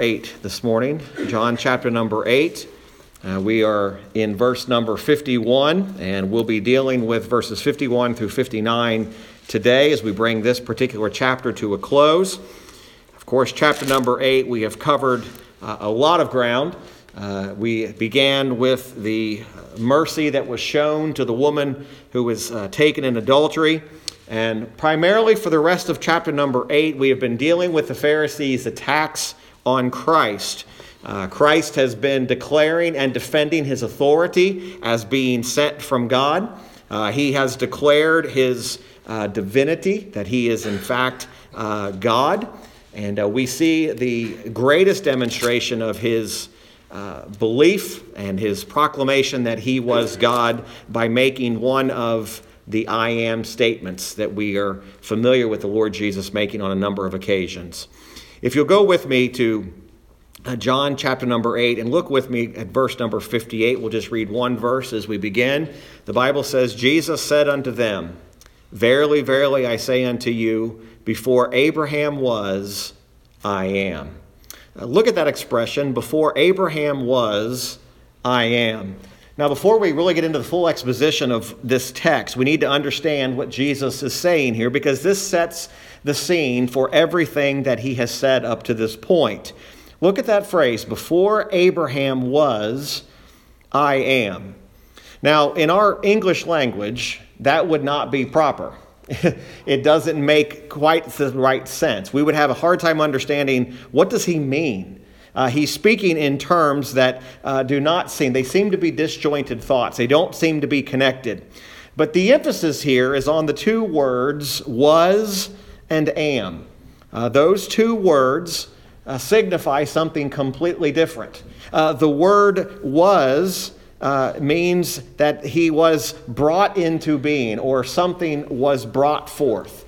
8 this morning, John chapter number 8. Uh, we are in verse number 51, and we'll be dealing with verses 51 through 59 today as we bring this particular chapter to a close. Of course, chapter number 8, we have covered uh, a lot of ground. Uh, we began with the mercy that was shown to the woman who was uh, taken in adultery. And primarily for the rest of chapter number 8, we have been dealing with the Pharisees' attacks on Christ. Uh, Christ has been declaring and defending his authority as being sent from God. Uh, he has declared his uh, divinity, that he is in fact uh, God. And uh, we see the greatest demonstration of his uh, belief and his proclamation that he was God by making one of the I am statements that we are familiar with the Lord Jesus making on a number of occasions. If you'll go with me to uh, John chapter number 8 and look with me at verse number 58, we'll just read one verse as we begin. The Bible says, Jesus said unto them, Verily, verily, I say unto you, before Abraham was, I am. Uh, look at that expression, before Abraham was, I am. Now, before we really get into the full exposition of this text, we need to understand what Jesus is saying here because this sets the scene for everything that he has said up to this point. Look at that phrase before Abraham was, I am. Now, in our English language, that would not be proper. it doesn't make quite the right sense. We would have a hard time understanding what does he mean? Uh, he's speaking in terms that uh, do not seem, they seem to be disjointed thoughts. They don't seem to be connected. But the emphasis here is on the two words was and am. Uh, those two words uh, signify something completely different. Uh, the word was uh, means that he was brought into being or something was brought forth.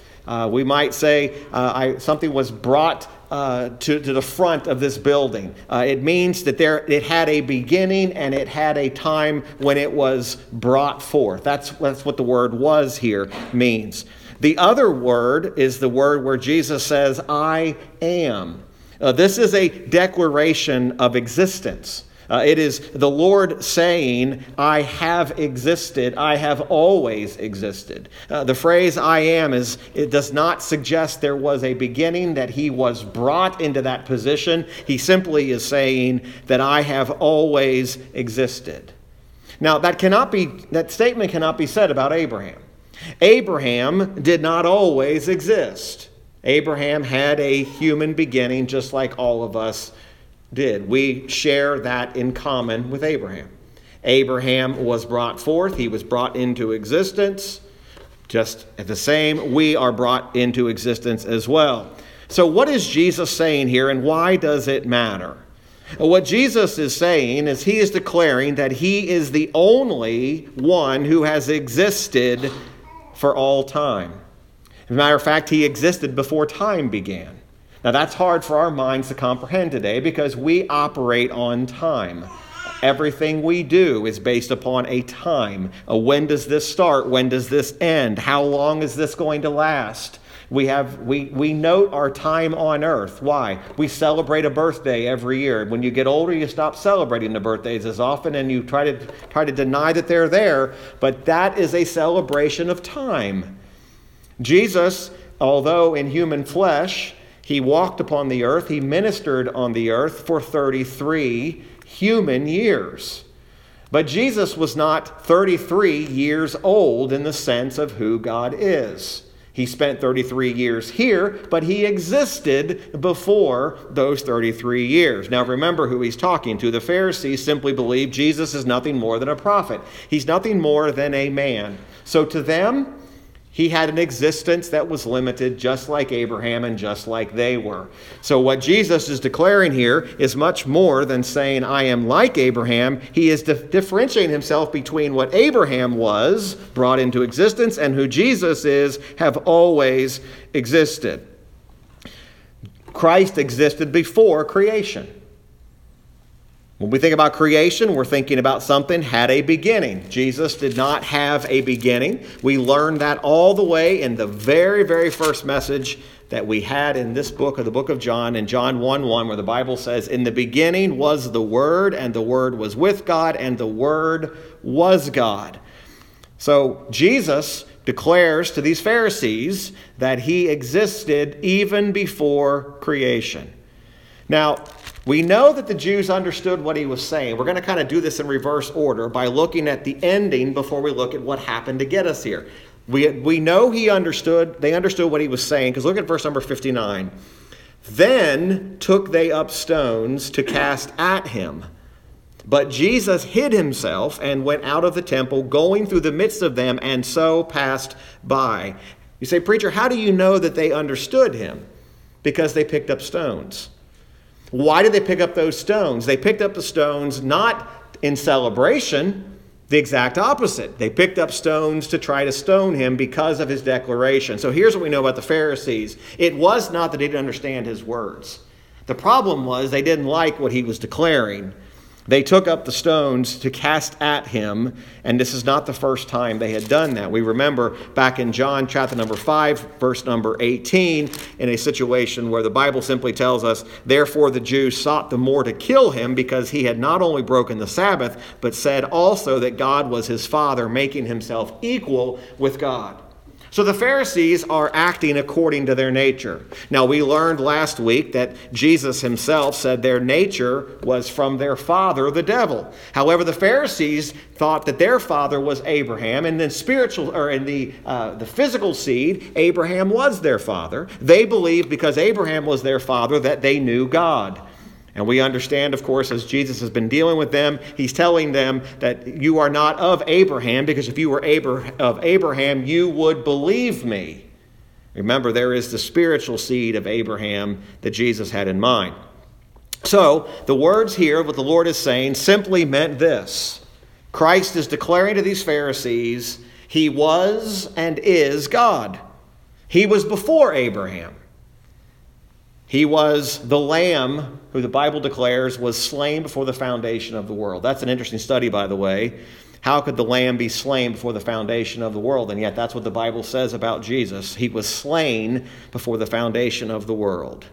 we might say I, something was brought uh, to, to the front of this building. Uh, it means that there, it had a beginning and it had a time when it was brought forth. That's, that's what the word was here means. The other word is the word where Jesus says, I am. Uh, this is a declaration of existence. Uh, it is the Lord saying, I have existed, I have always existed. Uh, the phrase I am is, it does not suggest there was a beginning, that he was brought into that position. He simply is saying that I have always existed. Now, that cannot be, that statement cannot be said about Abraham. Abraham did not always exist. Abraham had a human beginning just like all of us did. We share that in common with Abraham. Abraham was brought forth, he was brought into existence. Just the same, we are brought into existence as well. So, what is Jesus saying here, and why does it matter? What Jesus is saying is he is declaring that he is the only one who has existed for all time. As a matter of fact, he existed before time began. Now, that's hard for our minds to comprehend today because we operate on time. Everything we do is based upon a time. A when does this start? When does this end? How long is this going to last? We, have, we, we note our time on earth. Why? We celebrate a birthday every year. When you get older, you stop celebrating the birthdays as often and you try to, try to deny that they're there, but that is a celebration of time. Jesus, although in human flesh, he walked upon the earth, he ministered on the earth for 33 human years. But Jesus was not 33 years old in the sense of who God is. He spent 33 years here, but he existed before those 33 years. Now remember who he's talking to. The Pharisees simply believe Jesus is nothing more than a prophet, he's nothing more than a man. So to them, he had an existence that was limited, just like Abraham and just like they were. So, what Jesus is declaring here is much more than saying, I am like Abraham. He is differentiating himself between what Abraham was, brought into existence, and who Jesus is, have always existed. Christ existed before creation. When we think about creation, we're thinking about something had a beginning. Jesus did not have a beginning. We learned that all the way in the very, very first message that we had in this book of the book of John, in John 1 1, where the Bible says, In the beginning was the Word, and the Word was with God, and the Word was God. So Jesus declares to these Pharisees that he existed even before creation. Now, we know that the Jews understood what he was saying. We're going to kind of do this in reverse order by looking at the ending before we look at what happened to get us here. We, we know he understood, they understood what he was saying, because look at verse number 59. Then took they up stones to cast at him. But Jesus hid himself and went out of the temple, going through the midst of them, and so passed by. You say, Preacher, how do you know that they understood him? Because they picked up stones. Why did they pick up those stones? They picked up the stones not in celebration, the exact opposite. They picked up stones to try to stone him because of his declaration. So here's what we know about the Pharisees it was not that they didn't understand his words, the problem was they didn't like what he was declaring. They took up the stones to cast at him, and this is not the first time they had done that. We remember back in John chapter number 5, verse number 18, in a situation where the Bible simply tells us, Therefore the Jews sought the more to kill him because he had not only broken the Sabbath, but said also that God was his Father, making himself equal with God. So the Pharisees are acting according to their nature. Now, we learned last week that Jesus himself said their nature was from their father, the devil. However, the Pharisees thought that their father was Abraham, and then spiritual or in the uh, the physical seed, Abraham was their father. They believed because Abraham was their father that they knew God. And we understand, of course, as Jesus has been dealing with them, he's telling them that you are not of Abraham, because if you were of Abraham, you would believe me. Remember, there is the spiritual seed of Abraham that Jesus had in mind. So, the words here, what the Lord is saying, simply meant this Christ is declaring to these Pharisees, He was and is God. He was before Abraham. He was the lamb who the Bible declares was slain before the foundation of the world. That's an interesting study, by the way. How could the lamb be slain before the foundation of the world? And yet, that's what the Bible says about Jesus. He was slain before the foundation of the world.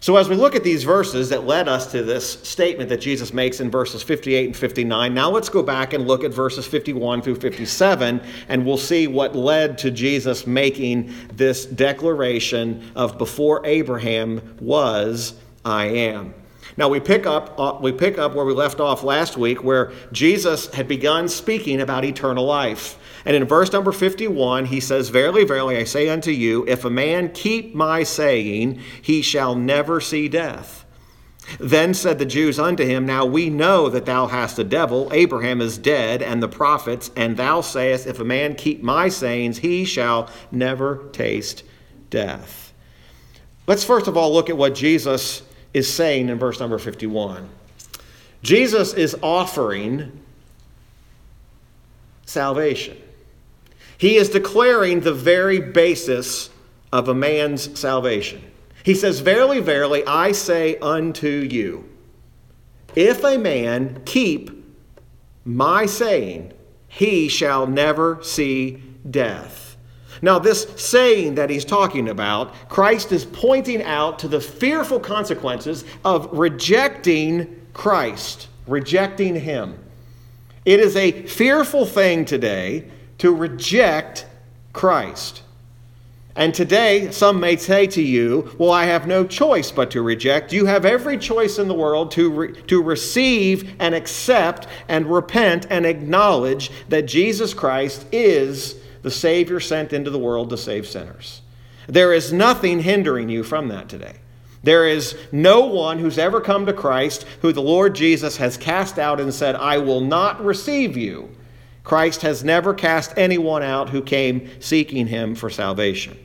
So, as we look at these verses that led us to this statement that Jesus makes in verses 58 and 59, now let's go back and look at verses 51 through 57, and we'll see what led to Jesus making this declaration of before Abraham was, I am. Now we pick up uh, we pick up where we left off last week where Jesus had begun speaking about eternal life. And in verse number 51, he says, Verily, verily, I say unto you, if a man keep my saying, he shall never see death. Then said the Jews unto him, Now we know that thou hast a devil. Abraham is dead, and the prophets, and thou sayest, If a man keep my sayings, he shall never taste death. Let's first of all look at what Jesus is saying in verse number 51. Jesus is offering salvation. He is declaring the very basis of a man's salvation. He says, Verily, verily, I say unto you, if a man keep my saying, he shall never see death. Now, this saying that he's talking about, Christ is pointing out to the fearful consequences of rejecting Christ, rejecting him. It is a fearful thing today to reject Christ. And today, some may say to you, Well, I have no choice but to reject. You have every choice in the world to, re- to receive and accept and repent and acknowledge that Jesus Christ is the Savior sent into the world to save sinners. There is nothing hindering you from that today. There is no one who's ever come to Christ who the Lord Jesus has cast out and said, I will not receive you Christ has never cast anyone out who came seeking him for salvation.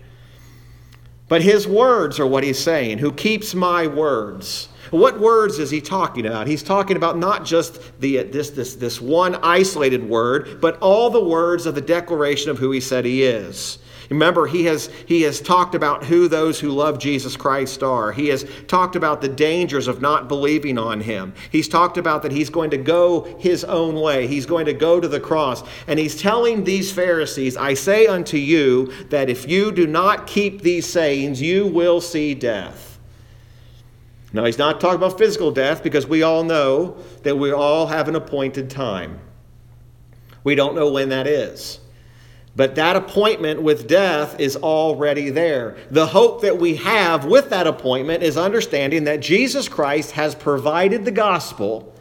But his words are what he's saying. Who keeps my words? What words is he talking about? He's talking about not just the, uh, this, this, this one isolated word, but all the words of the declaration of who he said he is. Remember, he has, he has talked about who those who love Jesus Christ are. He has talked about the dangers of not believing on him. He's talked about that he's going to go his own way, he's going to go to the cross. And he's telling these Pharisees, I say unto you that if you do not keep these sayings, you will see death. Now, he's not talking about physical death because we all know that we all have an appointed time. We don't know when that is. But that appointment with death is already there. The hope that we have with that appointment is understanding that Jesus Christ has provided the gospel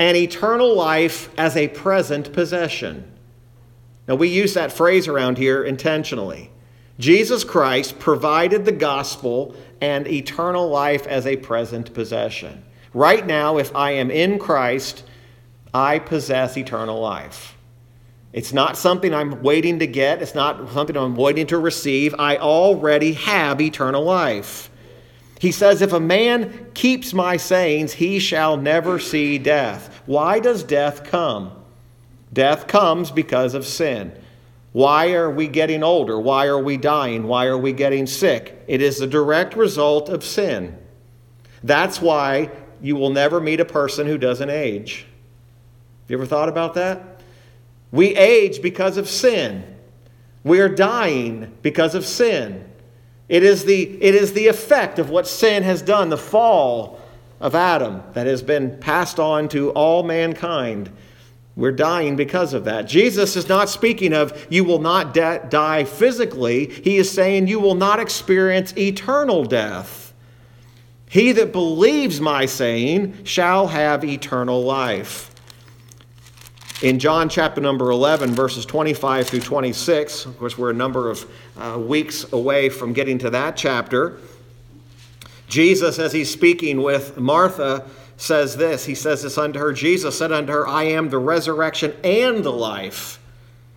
and eternal life as a present possession. Now, we use that phrase around here intentionally. Jesus Christ provided the gospel and eternal life as a present possession. Right now, if I am in Christ, I possess eternal life. It's not something I'm waiting to get. It's not something I'm waiting to receive. I already have eternal life. He says, If a man keeps my sayings, he shall never see death. Why does death come? Death comes because of sin. Why are we getting older? Why are we dying? Why are we getting sick? It is the direct result of sin. That's why you will never meet a person who doesn't age. Have you ever thought about that? We age because of sin. We are dying because of sin. It is the, it is the effect of what sin has done, the fall of Adam that has been passed on to all mankind. We're dying because of that. Jesus is not speaking of you will not de- die physically, he is saying you will not experience eternal death. He that believes my saying shall have eternal life. In John chapter number 11, verses 25 through 26, of course, we're a number of uh, weeks away from getting to that chapter. Jesus, as he's speaking with Martha, says this. He says this unto her Jesus said unto her, I am the resurrection and the life.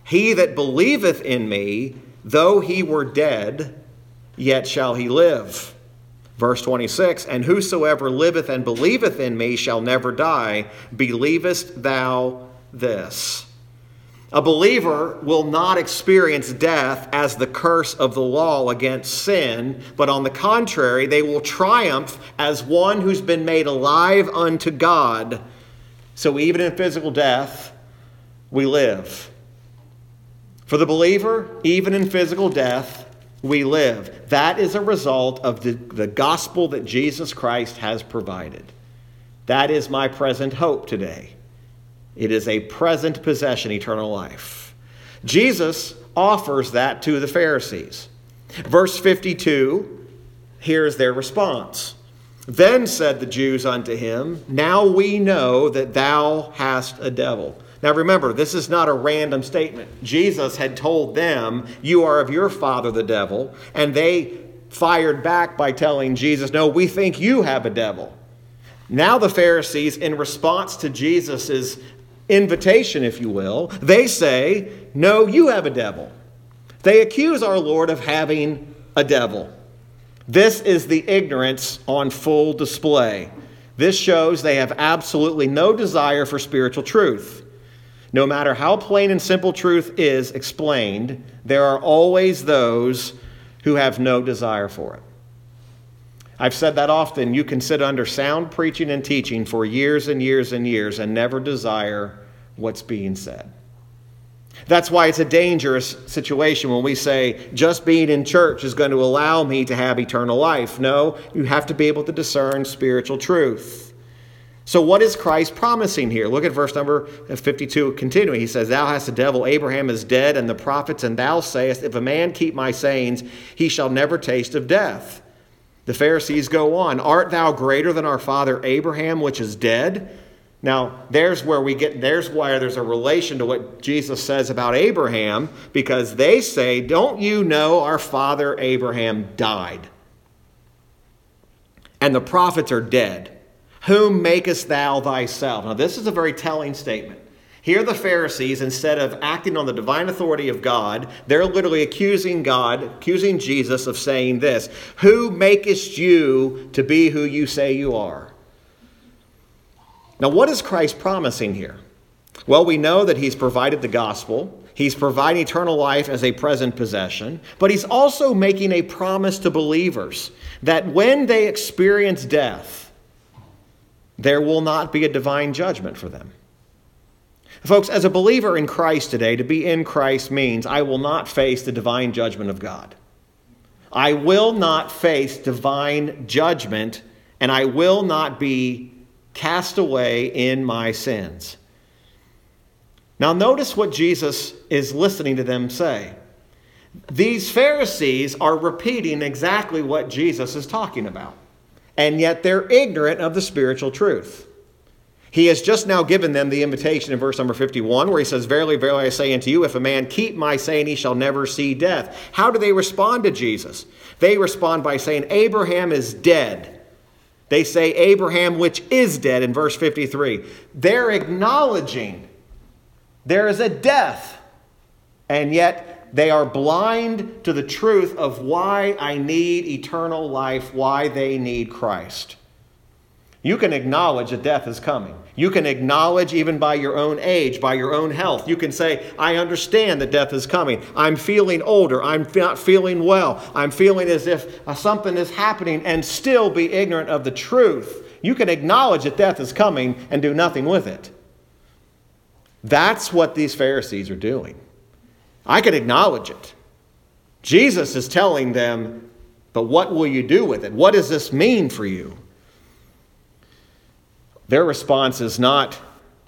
He that believeth in me, though he were dead, yet shall he live. Verse 26 And whosoever liveth and believeth in me shall never die. Believest thou this. A believer will not experience death as the curse of the law against sin, but on the contrary, they will triumph as one who's been made alive unto God. So even in physical death, we live. For the believer, even in physical death, we live. That is a result of the, the gospel that Jesus Christ has provided. That is my present hope today. It is a present possession, eternal life. Jesus offers that to the Pharisees. Verse 52, here's their response. Then said the Jews unto him, Now we know that thou hast a devil. Now remember, this is not a random statement. Jesus had told them, You are of your father, the devil. And they fired back by telling Jesus, No, we think you have a devil. Now the Pharisees, in response to Jesus' invitation, if you will, they say, No, you have a devil. They accuse our Lord of having a devil. This is the ignorance on full display. This shows they have absolutely no desire for spiritual truth. No matter how plain and simple truth is explained, there are always those who have no desire for it. I've said that often. You can sit under sound preaching and teaching for years and years and years and never desire what's being said. That's why it's a dangerous situation when we say just being in church is going to allow me to have eternal life. No, you have to be able to discern spiritual truth. So, what is Christ promising here? Look at verse number uh, 52 continuing. He says, Thou hast a devil, Abraham is dead, and the prophets, and thou sayest, If a man keep my sayings, he shall never taste of death. The Pharisees go on, Art thou greater than our father Abraham, which is dead? Now, there's where we get, there's why there's a relation to what Jesus says about Abraham, because they say, Don't you know our father Abraham died? And the prophets are dead. Whom makest thou thyself? Now, this is a very telling statement. Here, the Pharisees, instead of acting on the divine authority of God, they're literally accusing God, accusing Jesus of saying this Who makest you to be who you say you are? Now, what is Christ promising here? Well, we know that he's provided the gospel. He's providing eternal life as a present possession, but he's also making a promise to believers that when they experience death, there will not be a divine judgment for them. Folks, as a believer in Christ today, to be in Christ means I will not face the divine judgment of God. I will not face divine judgment, and I will not be cast away in my sins. Now, notice what Jesus is listening to them say. These Pharisees are repeating exactly what Jesus is talking about, and yet they're ignorant of the spiritual truth. He has just now given them the invitation in verse number 51, where he says, Verily, verily, I say unto you, if a man keep my saying, he shall never see death. How do they respond to Jesus? They respond by saying, Abraham is dead. They say, Abraham, which is dead, in verse 53. They're acknowledging there is a death, and yet they are blind to the truth of why I need eternal life, why they need Christ. You can acknowledge that death is coming. You can acknowledge, even by your own age, by your own health, you can say, I understand that death is coming. I'm feeling older. I'm not feeling well. I'm feeling as if uh, something is happening, and still be ignorant of the truth. You can acknowledge that death is coming and do nothing with it. That's what these Pharisees are doing. I can acknowledge it. Jesus is telling them, but what will you do with it? What does this mean for you? Their response is not,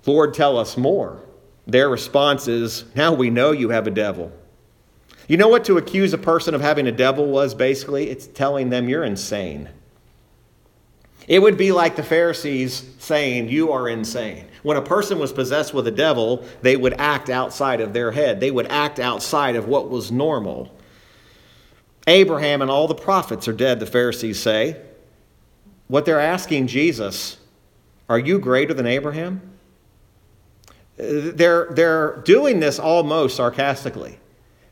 Lord, tell us more. Their response is, now we know you have a devil. You know what to accuse a person of having a devil was basically? It's telling them you're insane. It would be like the Pharisees saying, You are insane. When a person was possessed with a devil, they would act outside of their head, they would act outside of what was normal. Abraham and all the prophets are dead, the Pharisees say. What they're asking Jesus are you greater than Abraham? They're, they're doing this almost sarcastically.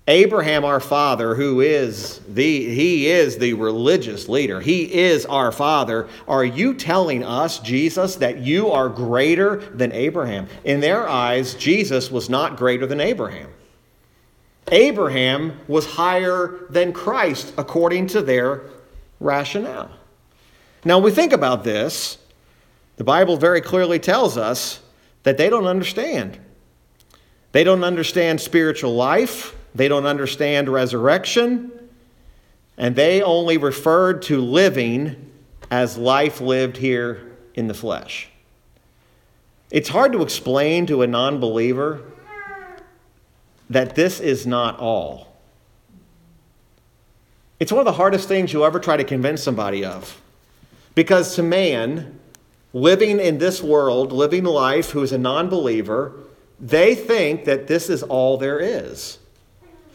Abraham, our father, who is the he is the religious leader. He is our father. Are you telling us, Jesus, that you are greater than Abraham? In their eyes, Jesus was not greater than Abraham. Abraham was higher than Christ according to their rationale. Now we think about this. The Bible very clearly tells us that they don't understand. They don't understand spiritual life, they don't understand resurrection, and they only referred to living as life lived here in the flesh. It's hard to explain to a non believer that this is not all. It's one of the hardest things you'll ever try to convince somebody of. Because to man, living in this world, living life, who is a non believer, they think that this is all there is.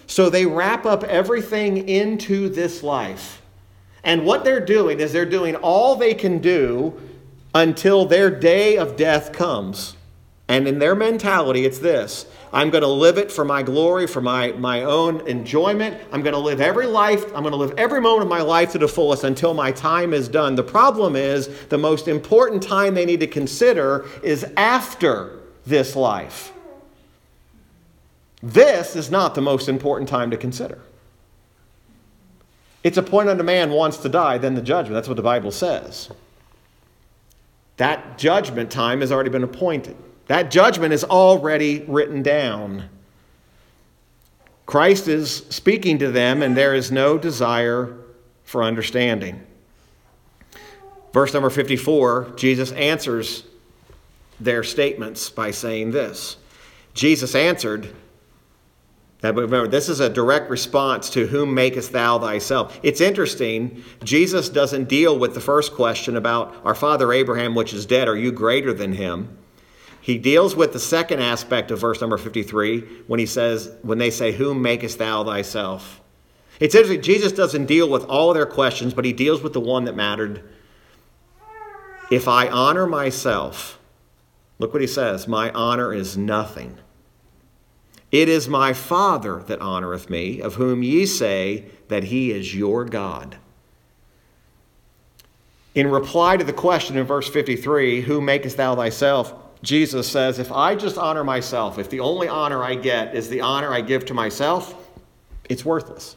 So they wrap up everything into this life. And what they're doing is they're doing all they can do until their day of death comes. And in their mentality, it's this I'm going to live it for my glory, for my, my own enjoyment. I'm going to live every life, I'm going to live every moment of my life to the fullest until my time is done. The problem is the most important time they need to consider is after this life. This is not the most important time to consider. It's a appointed a man wants to die, then the judgment. That's what the Bible says. That judgment time has already been appointed. That judgment is already written down. Christ is speaking to them, and there is no desire for understanding. Verse number 54, Jesus answers their statements by saying this Jesus answered, now, remember, this is a direct response to whom makest thou thyself. It's interesting, Jesus doesn't deal with the first question about our father Abraham, which is dead. Are you greater than him? He deals with the second aspect of verse number 53 when he says, when they say, Whom makest thou thyself? It's interesting, Jesus doesn't deal with all of their questions, but he deals with the one that mattered. If I honor myself, look what he says, my honor is nothing. It is my Father that honoreth me, of whom ye say that he is your God. In reply to the question in verse 53, Who makest thou thyself? Jesus says, if I just honor myself, if the only honor I get is the honor I give to myself, it's worthless.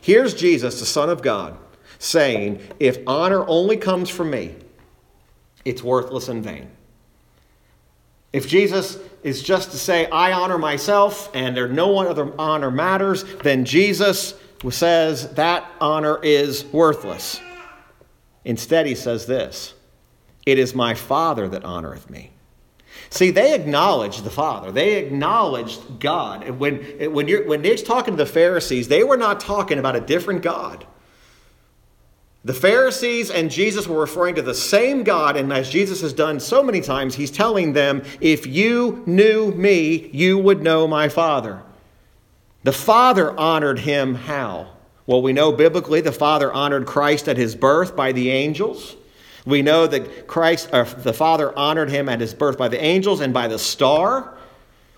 Here's Jesus, the Son of God, saying, if honor only comes from me, it's worthless and vain. If Jesus is just to say, I honor myself and there no one other honor matters, then Jesus says that honor is worthless. Instead, he says this It is my Father that honoreth me. See, they acknowledged the Father. They acknowledged God. When, when, you're, when they're talking to the Pharisees, they were not talking about a different God. The Pharisees and Jesus were referring to the same God, and as Jesus has done so many times, he's telling them, If you knew me, you would know my Father. The Father honored him how? Well, we know biblically the Father honored Christ at his birth by the angels. We know that Christ, uh, the Father honored him at his birth by the angels and by the star.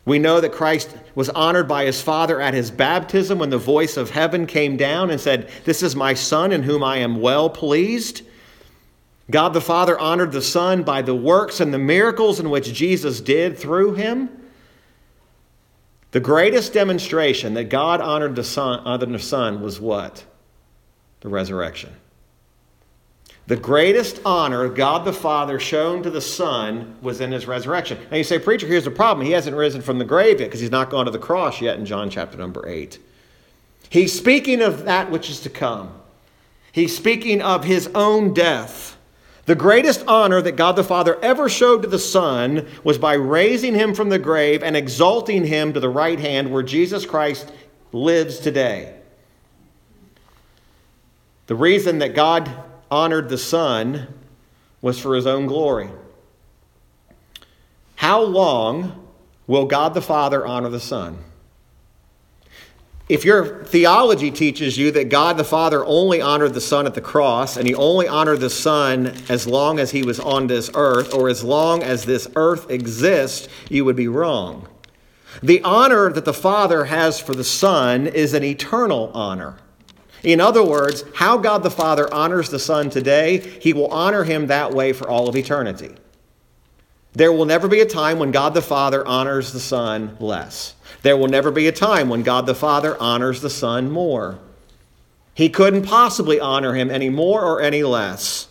We know that Christ was honored by his Father at his baptism when the voice of heaven came down and said, This is my Son in whom I am well pleased. God the Father honored the Son by the works and the miracles in which Jesus did through him. The greatest demonstration that God honored the Son, honored the Son was what? The resurrection. The greatest honor God the Father shown to the Son was in his resurrection. Now you say, Preacher, here's the problem. He hasn't risen from the grave yet because he's not gone to the cross yet in John chapter number 8. He's speaking of that which is to come, he's speaking of his own death. The greatest honor that God the Father ever showed to the Son was by raising him from the grave and exalting him to the right hand where Jesus Christ lives today. The reason that God honored the Son was for his own glory. How long will God the Father honor the Son? If your theology teaches you that God the Father only honored the Son at the cross, and he only honored the Son as long as he was on this earth, or as long as this earth exists, you would be wrong. The honor that the Father has for the Son is an eternal honor. In other words, how God the Father honors the Son today, he will honor him that way for all of eternity. There will never be a time when God the Father honors the Son less. There will never be a time when God the Father honors the Son more. He couldn't possibly honor him any more or any less.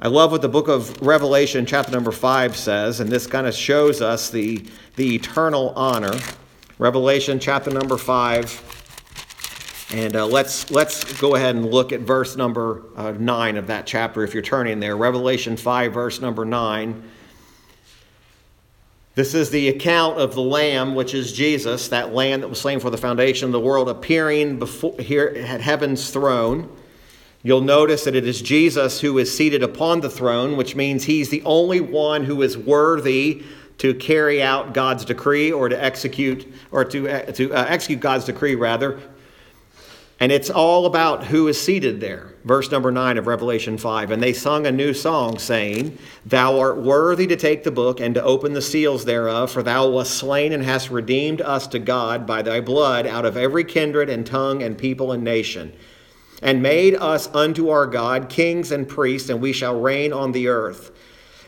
I love what the book of Revelation, chapter number 5, says, and this kind of shows us the, the eternal honor. Revelation, chapter number 5, and uh, let's, let's go ahead and look at verse number uh, 9 of that chapter if you're turning there. Revelation 5, verse number 9. This is the account of the Lamb, which is Jesus, that Lamb that was slain for the foundation of the world, appearing before, here at heaven's throne. You'll notice that it is Jesus who is seated upon the throne, which means he's the only one who is worthy to carry out God's decree or to execute or to, uh, to uh, execute God's decree rather and it's all about who is seated there. Verse number 9 of Revelation 5. And they sung a new song, saying, Thou art worthy to take the book and to open the seals thereof, for thou wast slain and hast redeemed us to God by thy blood out of every kindred and tongue and people and nation, and made us unto our God kings and priests, and we shall reign on the earth.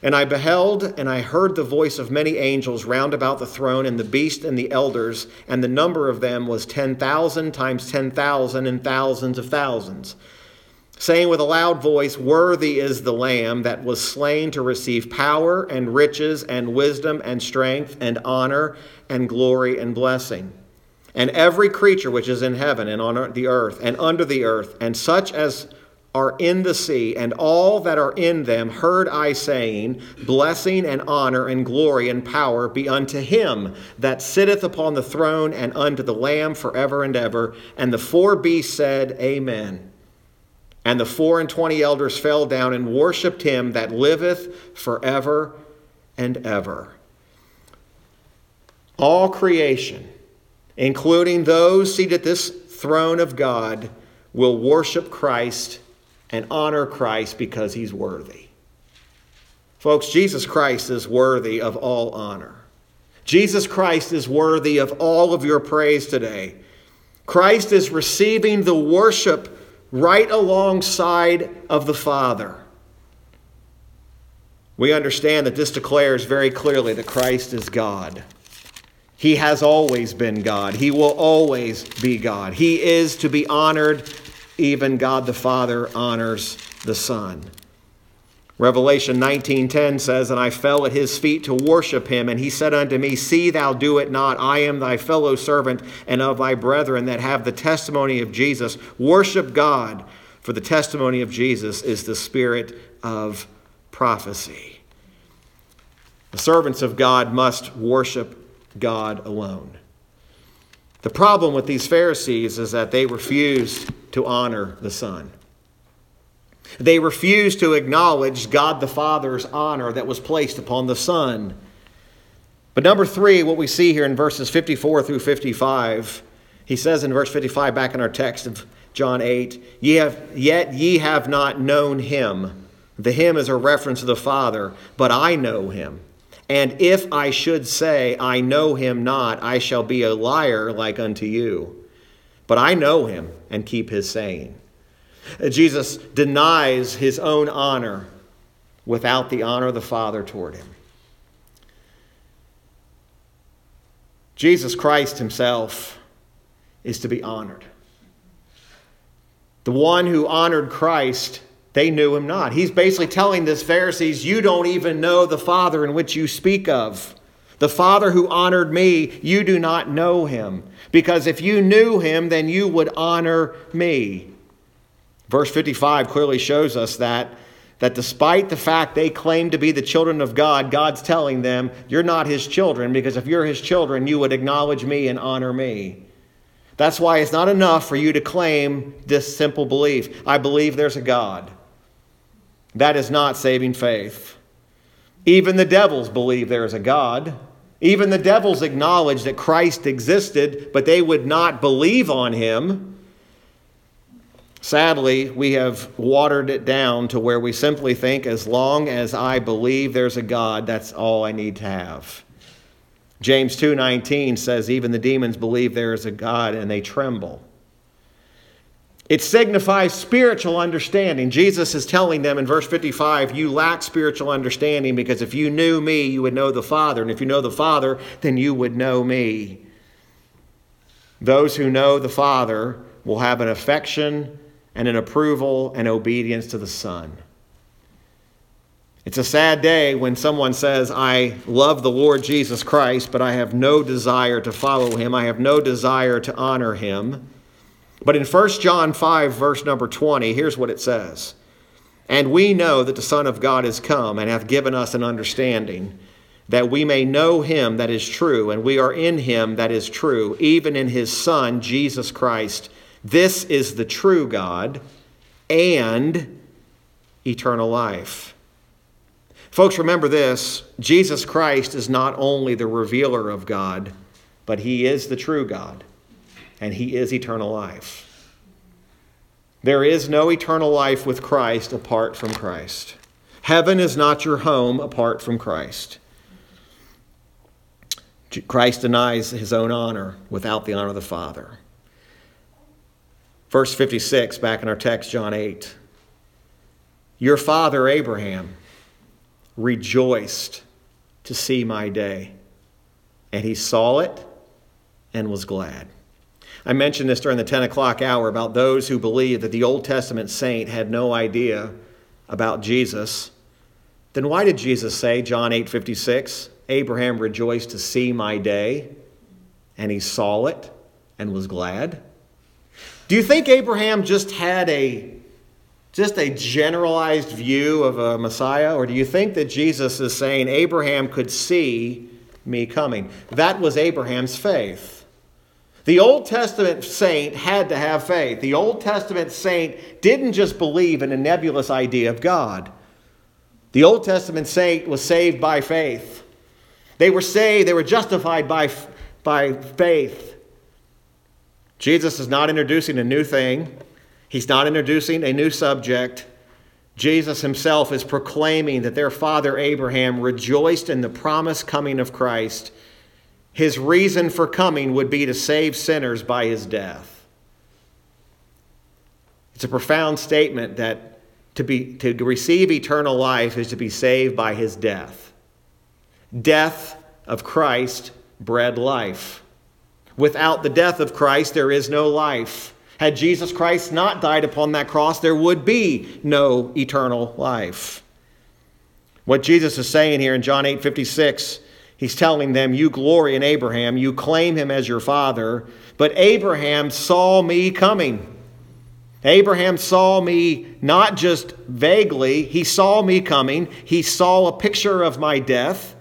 And I beheld and I heard the voice of many angels round about the throne, and the beast and the elders, and the number of them was 10,000 times 10,000 and thousands of thousands, saying with a loud voice, Worthy is the Lamb that was slain to receive power and riches and wisdom and strength and honor and glory and blessing. And every creature which is in heaven and on the earth and under the earth, and such as are in the sea, and all that are in them heard I saying, Blessing and honor and glory and power be unto him that sitteth upon the throne and unto the Lamb forever and ever. And the four beasts said, Amen. And the four and twenty elders fell down and worshipped him that liveth forever and ever. All creation, including those seated at this throne of God, will worship Christ and honor Christ because he's worthy. Folks, Jesus Christ is worthy of all honor. Jesus Christ is worthy of all of your praise today. Christ is receiving the worship right alongside of the Father. we understand that this declares very clearly that Christ is God. He has always been God. He will always be God. He is to be honored. Even God the Father honors the Son. Revelation 19:10 says, "And I fell at his feet to worship him, and he said unto me, See thou do it not. I am thy fellow servant and of thy brethren that have the testimony of Jesus. Worship God, for the testimony of Jesus is the spirit of prophecy." The servants of God must worship God alone. The problem with these Pharisees is that they refuse to honor the Son. They refused to acknowledge God the Father's honor that was placed upon the Son. But number three, what we see here in verses 54 through 55, he says in verse 55 back in our text of John 8, ye have, Yet ye have not known him. The him is a reference to the Father, but I know him. And if I should say, I know him not, I shall be a liar like unto you. But I know him and keep his saying. Jesus denies his own honor without the honor of the Father toward him. Jesus Christ himself is to be honored. The one who honored Christ, they knew him not. He's basically telling this Pharisees, You don't even know the Father in which you speak of. The Father who honored me, you do not know him. Because if you knew him, then you would honor me. Verse 55 clearly shows us that that despite the fact they claim to be the children of God, God's telling them, You're not his children, because if you're his children, you would acknowledge me and honor me. That's why it's not enough for you to claim this simple belief I believe there's a God. That is not saving faith. Even the devils believe there is a God. Even the devils acknowledge that Christ existed, but they would not believe on him. Sadly, we have watered it down to where we simply think as long as I believe there's a God, that's all I need to have. James 2:19 says even the demons believe there is a God and they tremble. It signifies spiritual understanding. Jesus is telling them in verse 55, you lack spiritual understanding because if you knew me, you would know the Father, and if you know the Father, then you would know me. Those who know the Father will have an affection and an approval and obedience to the Son. It's a sad day when someone says, I love the Lord Jesus Christ, but I have no desire to follow him. I have no desire to honor him. But in 1 John 5, verse number 20, here's what it says And we know that the Son of God is come and hath given us an understanding, that we may know him that is true, and we are in him that is true, even in his Son, Jesus Christ. This is the true God and eternal life. Folks, remember this Jesus Christ is not only the revealer of God, but he is the true God, and he is eternal life. There is no eternal life with Christ apart from Christ. Heaven is not your home apart from Christ. Christ denies his own honor without the honor of the Father. Verse 56, back in our text, John 8. Your father Abraham rejoiced to see my day, and he saw it and was glad. I mentioned this during the 10 o'clock hour about those who believe that the Old Testament saint had no idea about Jesus. Then why did Jesus say, John 8 56, Abraham rejoiced to see my day, and he saw it and was glad? Do you think Abraham just had a just a generalized view of a Messiah or do you think that Jesus is saying Abraham could see me coming? That was Abraham's faith. The Old Testament saint had to have faith. The Old Testament saint didn't just believe in a nebulous idea of God. The Old Testament saint was saved by faith. They were saved, they were justified by, by faith. Jesus is not introducing a new thing, he's not introducing a new subject. Jesus himself is proclaiming that their father Abraham rejoiced in the promised coming of Christ. His reason for coming would be to save sinners by his death. It's a profound statement that to, be, to receive eternal life is to be saved by his death. Death of Christ bred life. Without the death of Christ, there is no life. Had Jesus Christ not died upon that cross, there would be no eternal life. What Jesus is saying here in John 8 56, he's telling them, You glory in Abraham, you claim him as your father, but Abraham saw me coming. Abraham saw me not just vaguely, he saw me coming. He saw a picture of my death.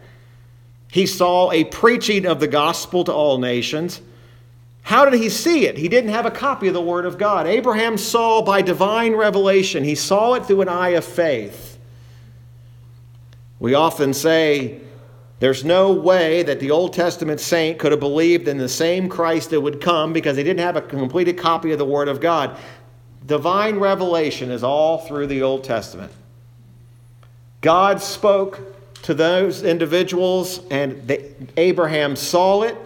He saw a preaching of the gospel to all nations. How did he see it? He didn't have a copy of the Word of God. Abraham saw by divine revelation, he saw it through an eye of faith. We often say, there's no way that the Old Testament saint could have believed in the same Christ that would come because they didn't have a completed copy of the Word of God. Divine revelation is all through the Old Testament. God spoke to those individuals, and they, Abraham saw it,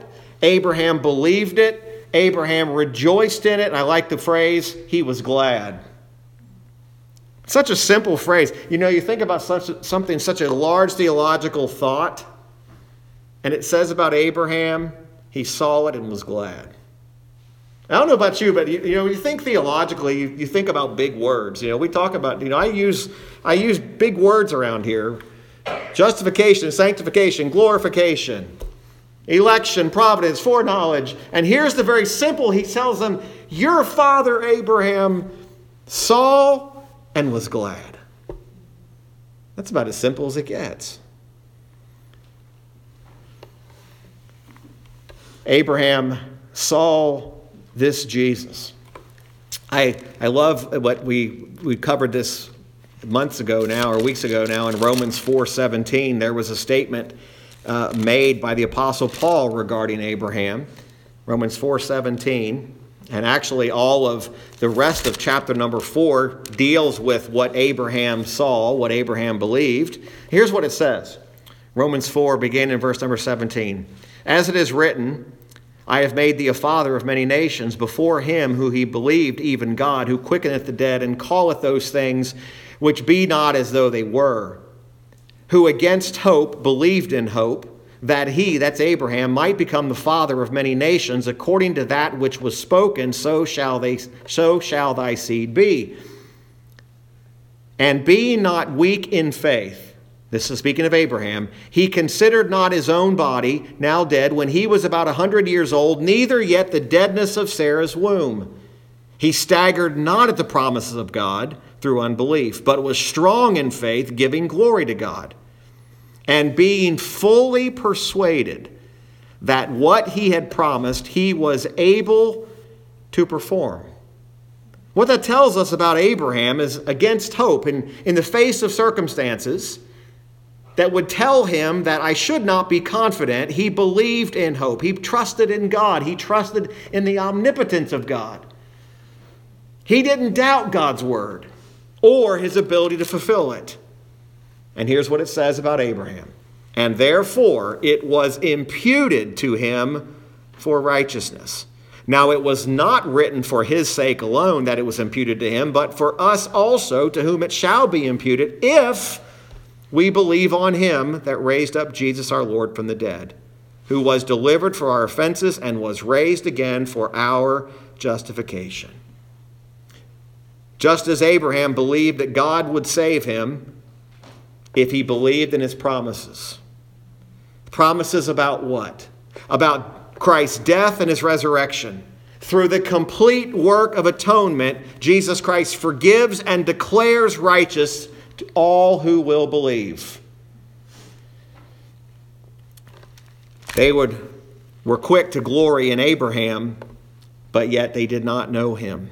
Abraham believed it, Abraham rejoiced in it, and I like the phrase, he was glad. Such a simple phrase. You know, you think about such, something, such a large theological thought, and it says about Abraham, he saw it and was glad. I don't know about you, but you, you know, you think theologically, you, you, think about big words. You know, we talk about, you know, I use I use big words around here: justification, sanctification, glorification, election, providence, foreknowledge. And here's the very simple. He tells them, "Your father Abraham saw and was glad." That's about as simple as it gets. Abraham saw this Jesus. I, I love what we, we covered this months ago now or weeks ago now in Romans 4:17 there was a statement uh, made by the apostle Paul regarding Abraham Romans 4:17 and actually all of the rest of chapter number 4 deals with what Abraham saw what Abraham believed. Here's what it says. Romans 4 beginning in verse number 17 as it is written I have made thee a father of many nations before him who he believed, even God, who quickeneth the dead and calleth those things which be not as though they were, who against hope believed in hope, that he, that's Abraham, might become the father of many nations, according to that which was spoken, so shall they so shall thy seed be. And be not weak in faith this is speaking of Abraham. He considered not his own body, now dead, when he was about a hundred years old, neither yet the deadness of Sarah's womb. He staggered not at the promises of God through unbelief, but was strong in faith, giving glory to God, and being fully persuaded that what he had promised he was able to perform. What that tells us about Abraham is against hope, and in the face of circumstances that would tell him that I should not be confident. He believed in hope. He trusted in God. He trusted in the omnipotence of God. He didn't doubt God's word or his ability to fulfill it. And here's what it says about Abraham. And therefore it was imputed to him for righteousness. Now it was not written for his sake alone that it was imputed to him, but for us also, to whom it shall be imputed, if we believe on him that raised up Jesus our Lord from the dead, who was delivered for our offenses and was raised again for our justification. Just as Abraham believed that God would save him if he believed in his promises. Promises about what? About Christ's death and his resurrection. Through the complete work of atonement, Jesus Christ forgives and declares righteous to all who will believe. They would, were quick to glory in Abraham, but yet they did not know him.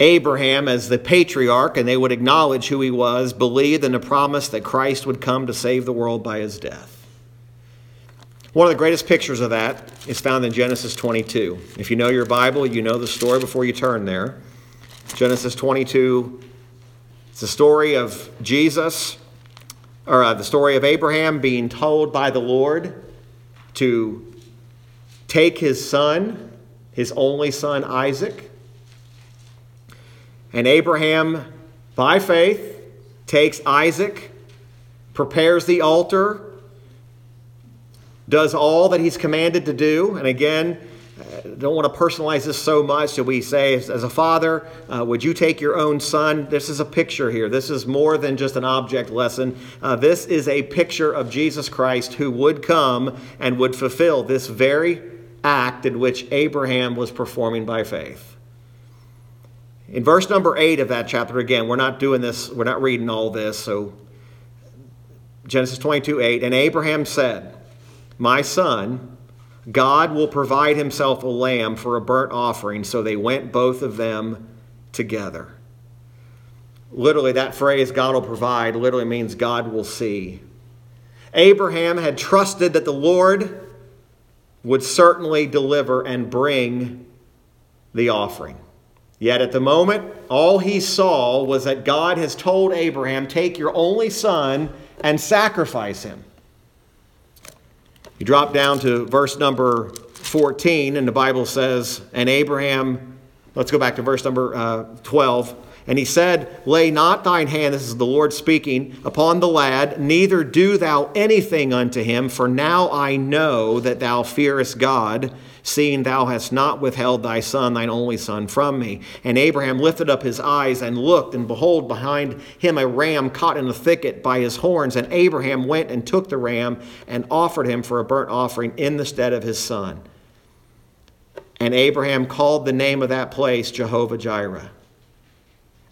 Abraham, as the patriarch, and they would acknowledge who he was, believed in the promise that Christ would come to save the world by his death. One of the greatest pictures of that is found in Genesis 22. If you know your Bible, you know the story before you turn there. Genesis 22, it's the story of Jesus, or uh, the story of Abraham being told by the Lord to take his son, his only son Isaac. And Abraham, by faith, takes Isaac, prepares the altar, does all that he's commanded to do. And again, don't want to personalize this so much. So we say, as, a father, uh, would you take your own son? This is a picture here. This is more than just an object lesson. Uh, this is a picture of Jesus Christ who would come and would fulfill this very act in which Abraham was performing by faith. In verse number 8 of that chapter, again, we're not doing this, we're not reading all this. So Genesis 22 8, and Abraham said, My son, God will provide himself a lamb for a burnt offering. So they went both of them together. Literally, that phrase, God will provide, literally means God will see. Abraham had trusted that the Lord would certainly deliver and bring the offering. Yet at the moment, all he saw was that God has told Abraham, Take your only son and sacrifice him. You drop down to verse number 14, and the Bible says, And Abraham, let's go back to verse number uh, 12. And he said, Lay not thine hand, this is the Lord speaking, upon the lad, neither do thou anything unto him, for now I know that thou fearest God seeing thou hast not withheld thy son, thine only son, from me. And Abraham lifted up his eyes and looked, and behold, behind him a ram caught in a thicket by his horns. And Abraham went and took the ram and offered him for a burnt offering in the stead of his son. And Abraham called the name of that place Jehovah Jireh.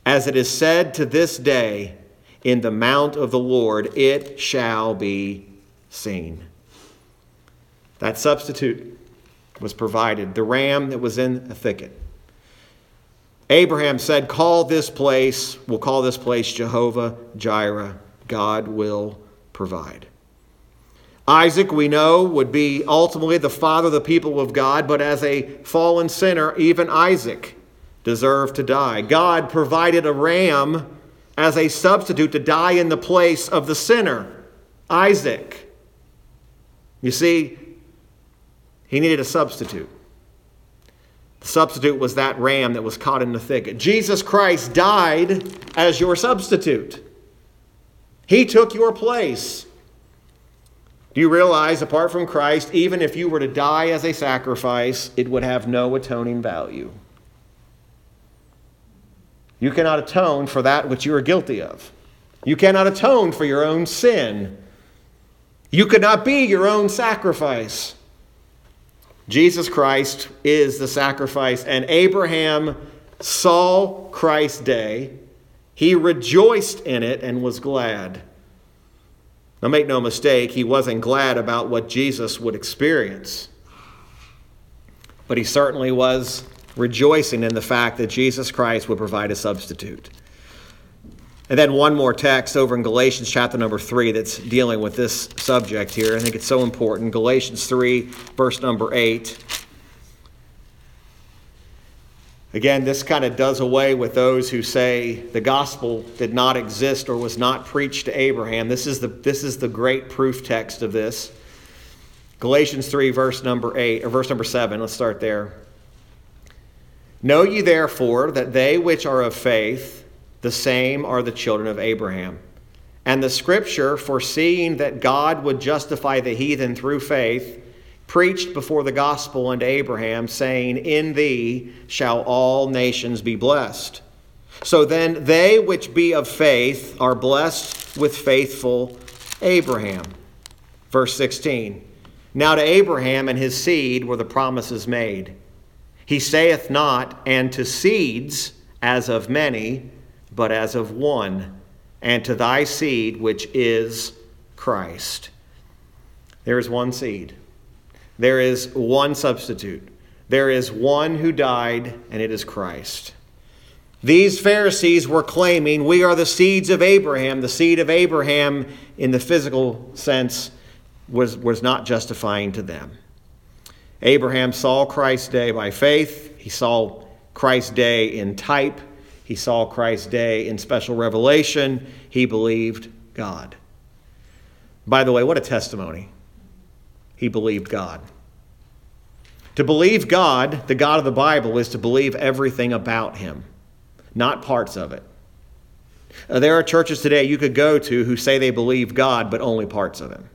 As it is said to this day, in the mount of the Lord it shall be seen. That substitute was provided, the ram that was in a thicket. Abraham said, Call this place, we'll call this place Jehovah Jireh. God will provide. Isaac, we know, would be ultimately the father of the people of God, but as a fallen sinner, even Isaac deserved to die. God provided a ram as a substitute to die in the place of the sinner, Isaac. You see, he needed a substitute. The substitute was that ram that was caught in the thicket. Jesus Christ died as your substitute. He took your place. Do you realize, apart from Christ, even if you were to die as a sacrifice, it would have no atoning value? You cannot atone for that which you are guilty of. You cannot atone for your own sin. You could not be your own sacrifice. Jesus Christ is the sacrifice, and Abraham saw Christ's day. He rejoiced in it and was glad. Now, make no mistake, he wasn't glad about what Jesus would experience. But he certainly was rejoicing in the fact that Jesus Christ would provide a substitute. And then one more text over in Galatians chapter number 3 that's dealing with this subject here. I think it's so important. Galatians 3, verse number 8. Again, this kind of does away with those who say the gospel did not exist or was not preached to Abraham. This is the, this is the great proof text of this. Galatians 3, verse number 8, or verse number 7. Let's start there. Know ye therefore that they which are of faith, the same are the children of Abraham. And the scripture, foreseeing that God would justify the heathen through faith, preached before the gospel unto Abraham, saying, In thee shall all nations be blessed. So then, they which be of faith are blessed with faithful Abraham. Verse 16 Now to Abraham and his seed were the promises made. He saith not, and to seeds as of many but as of one, and to thy seed, which is Christ. There is one seed, there is one substitute, there is one who died, and it is Christ. These Pharisees were claiming we are the seeds of Abraham. The seed of Abraham, in the physical sense, was, was not justifying to them. Abraham saw Christ's day by faith. He saw Christ's day in type. He saw Christ's day in special revelation. He believed God. By the way, what a testimony. He believed God. To believe God, the God of the Bible, is to believe everything about Him, not parts of it. Uh, there are churches today you could go to who say they believe God, but only parts of Him.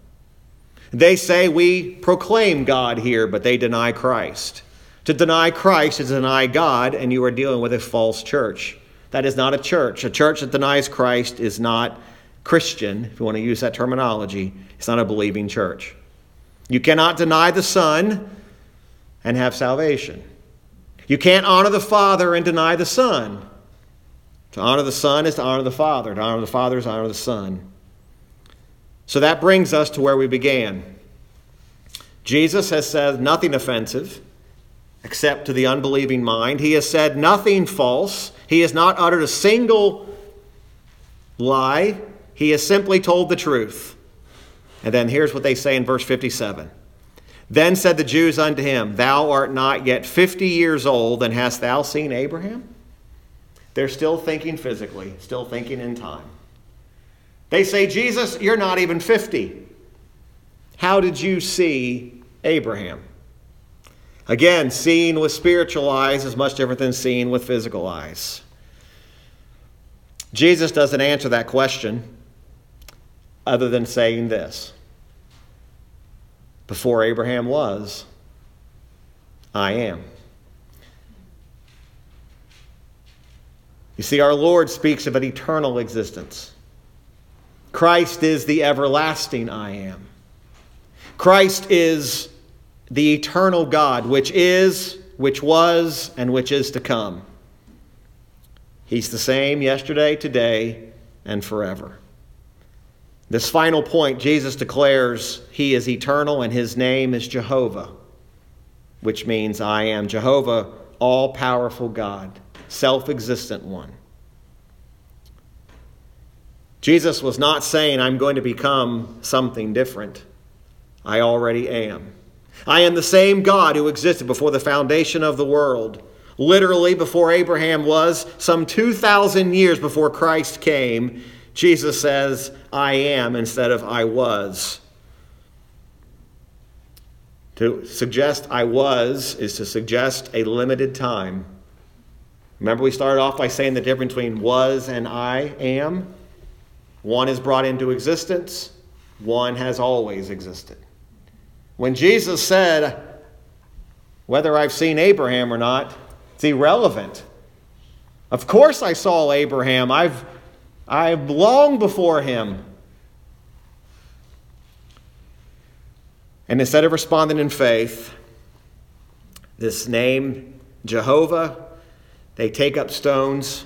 They say we proclaim God here, but they deny Christ. To deny Christ is to deny God, and you are dealing with a false church. That is not a church. A church that denies Christ is not Christian, if you want to use that terminology. It's not a believing church. You cannot deny the Son and have salvation. You can't honor the Father and deny the Son. To honor the Son is to honor the Father. To honor the Father is to honor the Son. So that brings us to where we began. Jesus has said nothing offensive except to the unbelieving mind. He has said nothing false. He has not uttered a single lie. He has simply told the truth. And then here's what they say in verse 57. Then said the Jews unto him, Thou art not yet fifty years old, and hast thou seen Abraham? They're still thinking physically, still thinking in time. They say, Jesus, you're not even 50. How did you see Abraham? Again, seeing with spiritual eyes is much different than seeing with physical eyes. Jesus doesn't answer that question other than saying this Before Abraham was, I am. You see, our Lord speaks of an eternal existence. Christ is the everlasting I am. Christ is the eternal God, which is, which was, and which is to come. He's the same yesterday, today, and forever. This final point, Jesus declares he is eternal and his name is Jehovah, which means I am Jehovah, all powerful God self existent one. Jesus was not saying, I'm going to become something different. I already am. I am the same God who existed before the foundation of the world. Literally, before Abraham was, some 2,000 years before Christ came, Jesus says, I am instead of I was. To suggest I was is to suggest a limited time. Remember, we started off by saying the difference between was and I am? One is brought into existence, one has always existed. When Jesus said, whether I've seen Abraham or not, it's irrelevant. Of course I saw Abraham. I've, I've long before him. And instead of responding in faith, this name, Jehovah, they take up stones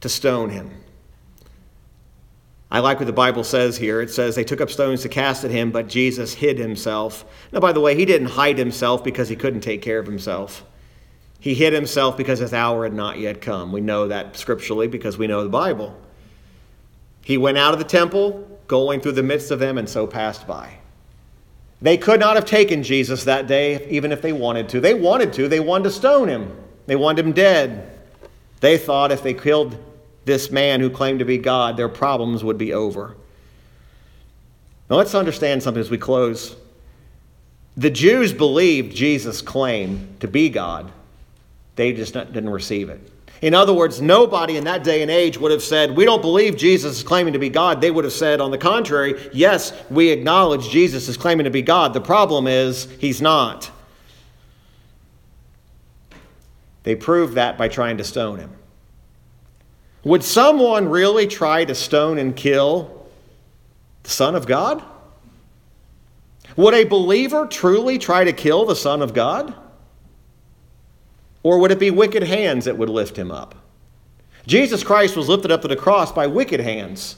to stone him. I like what the Bible says here. It says they took up stones to cast at him, but Jesus hid himself. Now, by the way, he didn't hide himself because he couldn't take care of himself. He hid himself because his hour had not yet come. We know that scripturally because we know the Bible. He went out of the temple, going through the midst of them, and so passed by. They could not have taken Jesus that day, even if they wanted to. They wanted to, they wanted to stone him. They wanted him dead. They thought if they killed this man who claimed to be God, their problems would be over. Now let's understand something as we close. The Jews believed Jesus' claim to be God, they just didn't receive it. In other words, nobody in that day and age would have said, We don't believe Jesus is claiming to be God. They would have said, on the contrary, Yes, we acknowledge Jesus is claiming to be God. The problem is, he's not. They proved that by trying to stone him. Would someone really try to stone and kill the Son of God? Would a believer truly try to kill the Son of God? Or would it be wicked hands that would lift him up? Jesus Christ was lifted up to the cross by wicked hands.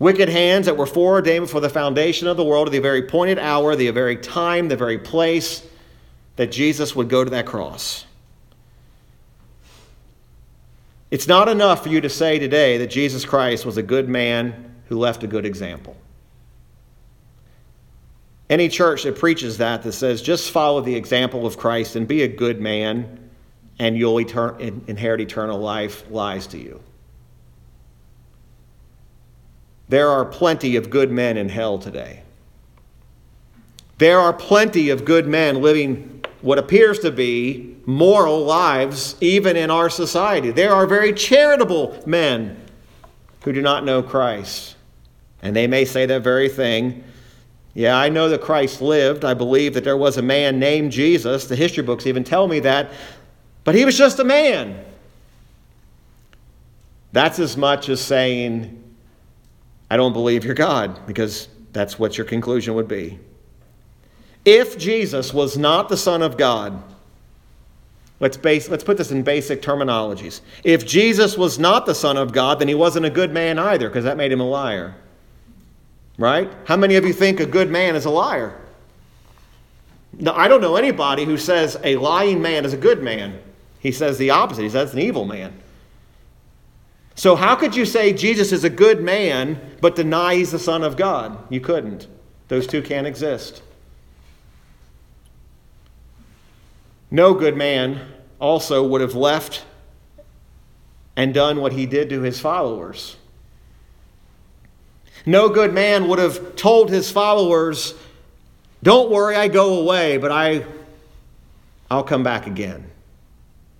Wicked hands that were foreordained before the foundation of the world at the very pointed hour, the very time, the very place that Jesus would go to that cross. It's not enough for you to say today that Jesus Christ was a good man who left a good example. Any church that preaches that, that says just follow the example of Christ and be a good man and you'll inherit eternal life, lies to you. There are plenty of good men in hell today. There are plenty of good men living what appears to be moral lives even in our society. There are very charitable men who do not know Christ. And they may say that very thing. Yeah, I know that Christ lived. I believe that there was a man named Jesus. The history books even tell me that. But he was just a man. That's as much as saying, I don't believe you're God, because that's what your conclusion would be. If Jesus was not the Son of God, let's, base, let's put this in basic terminologies. If Jesus was not the Son of God, then he wasn't a good man either, because that made him a liar. Right? How many of you think a good man is a liar? No, I don't know anybody who says a lying man is a good man. He says the opposite. He says an evil man. So, how could you say Jesus is a good man but deny he's the Son of God? You couldn't. Those two can't exist. No good man also would have left and done what he did to his followers. No good man would have told his followers, Don't worry, I go away, but I, I'll come back again.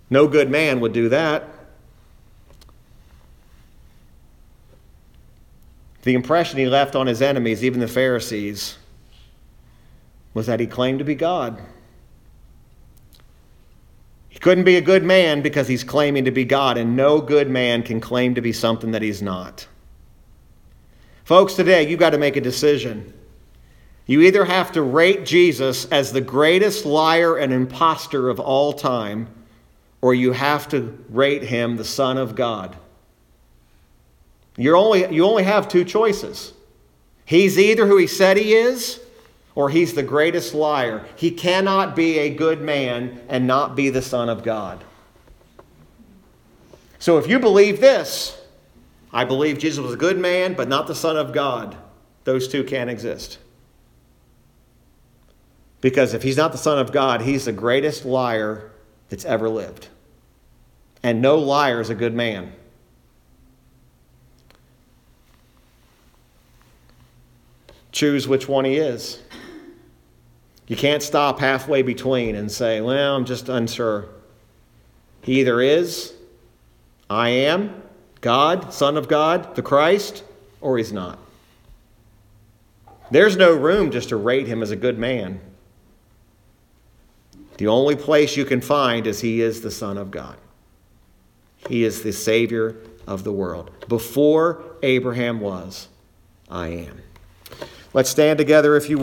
No good man would do that. The impression he left on his enemies, even the Pharisees, was that he claimed to be God. He couldn't be a good man because he's claiming to be God, and no good man can claim to be something that he's not. Folks, today you've got to make a decision. You either have to rate Jesus as the greatest liar and impostor of all time, or you have to rate him the Son of God. You're only, you only have two choices. He's either who he said he is, or he's the greatest liar. He cannot be a good man and not be the Son of God. So if you believe this, I believe Jesus was a good man, but not the Son of God, those two can't exist. Because if he's not the Son of God, he's the greatest liar that's ever lived. And no liar is a good man. choose which one he is. You can't stop halfway between and say, well, I'm just unsure. He either is, I am, God, Son of God, the Christ, or he's not. There's no room just to rate him as a good man. The only place you can find is he is the Son of God. He is the Savior of the world. Before Abraham was, I am. Let's stand together if you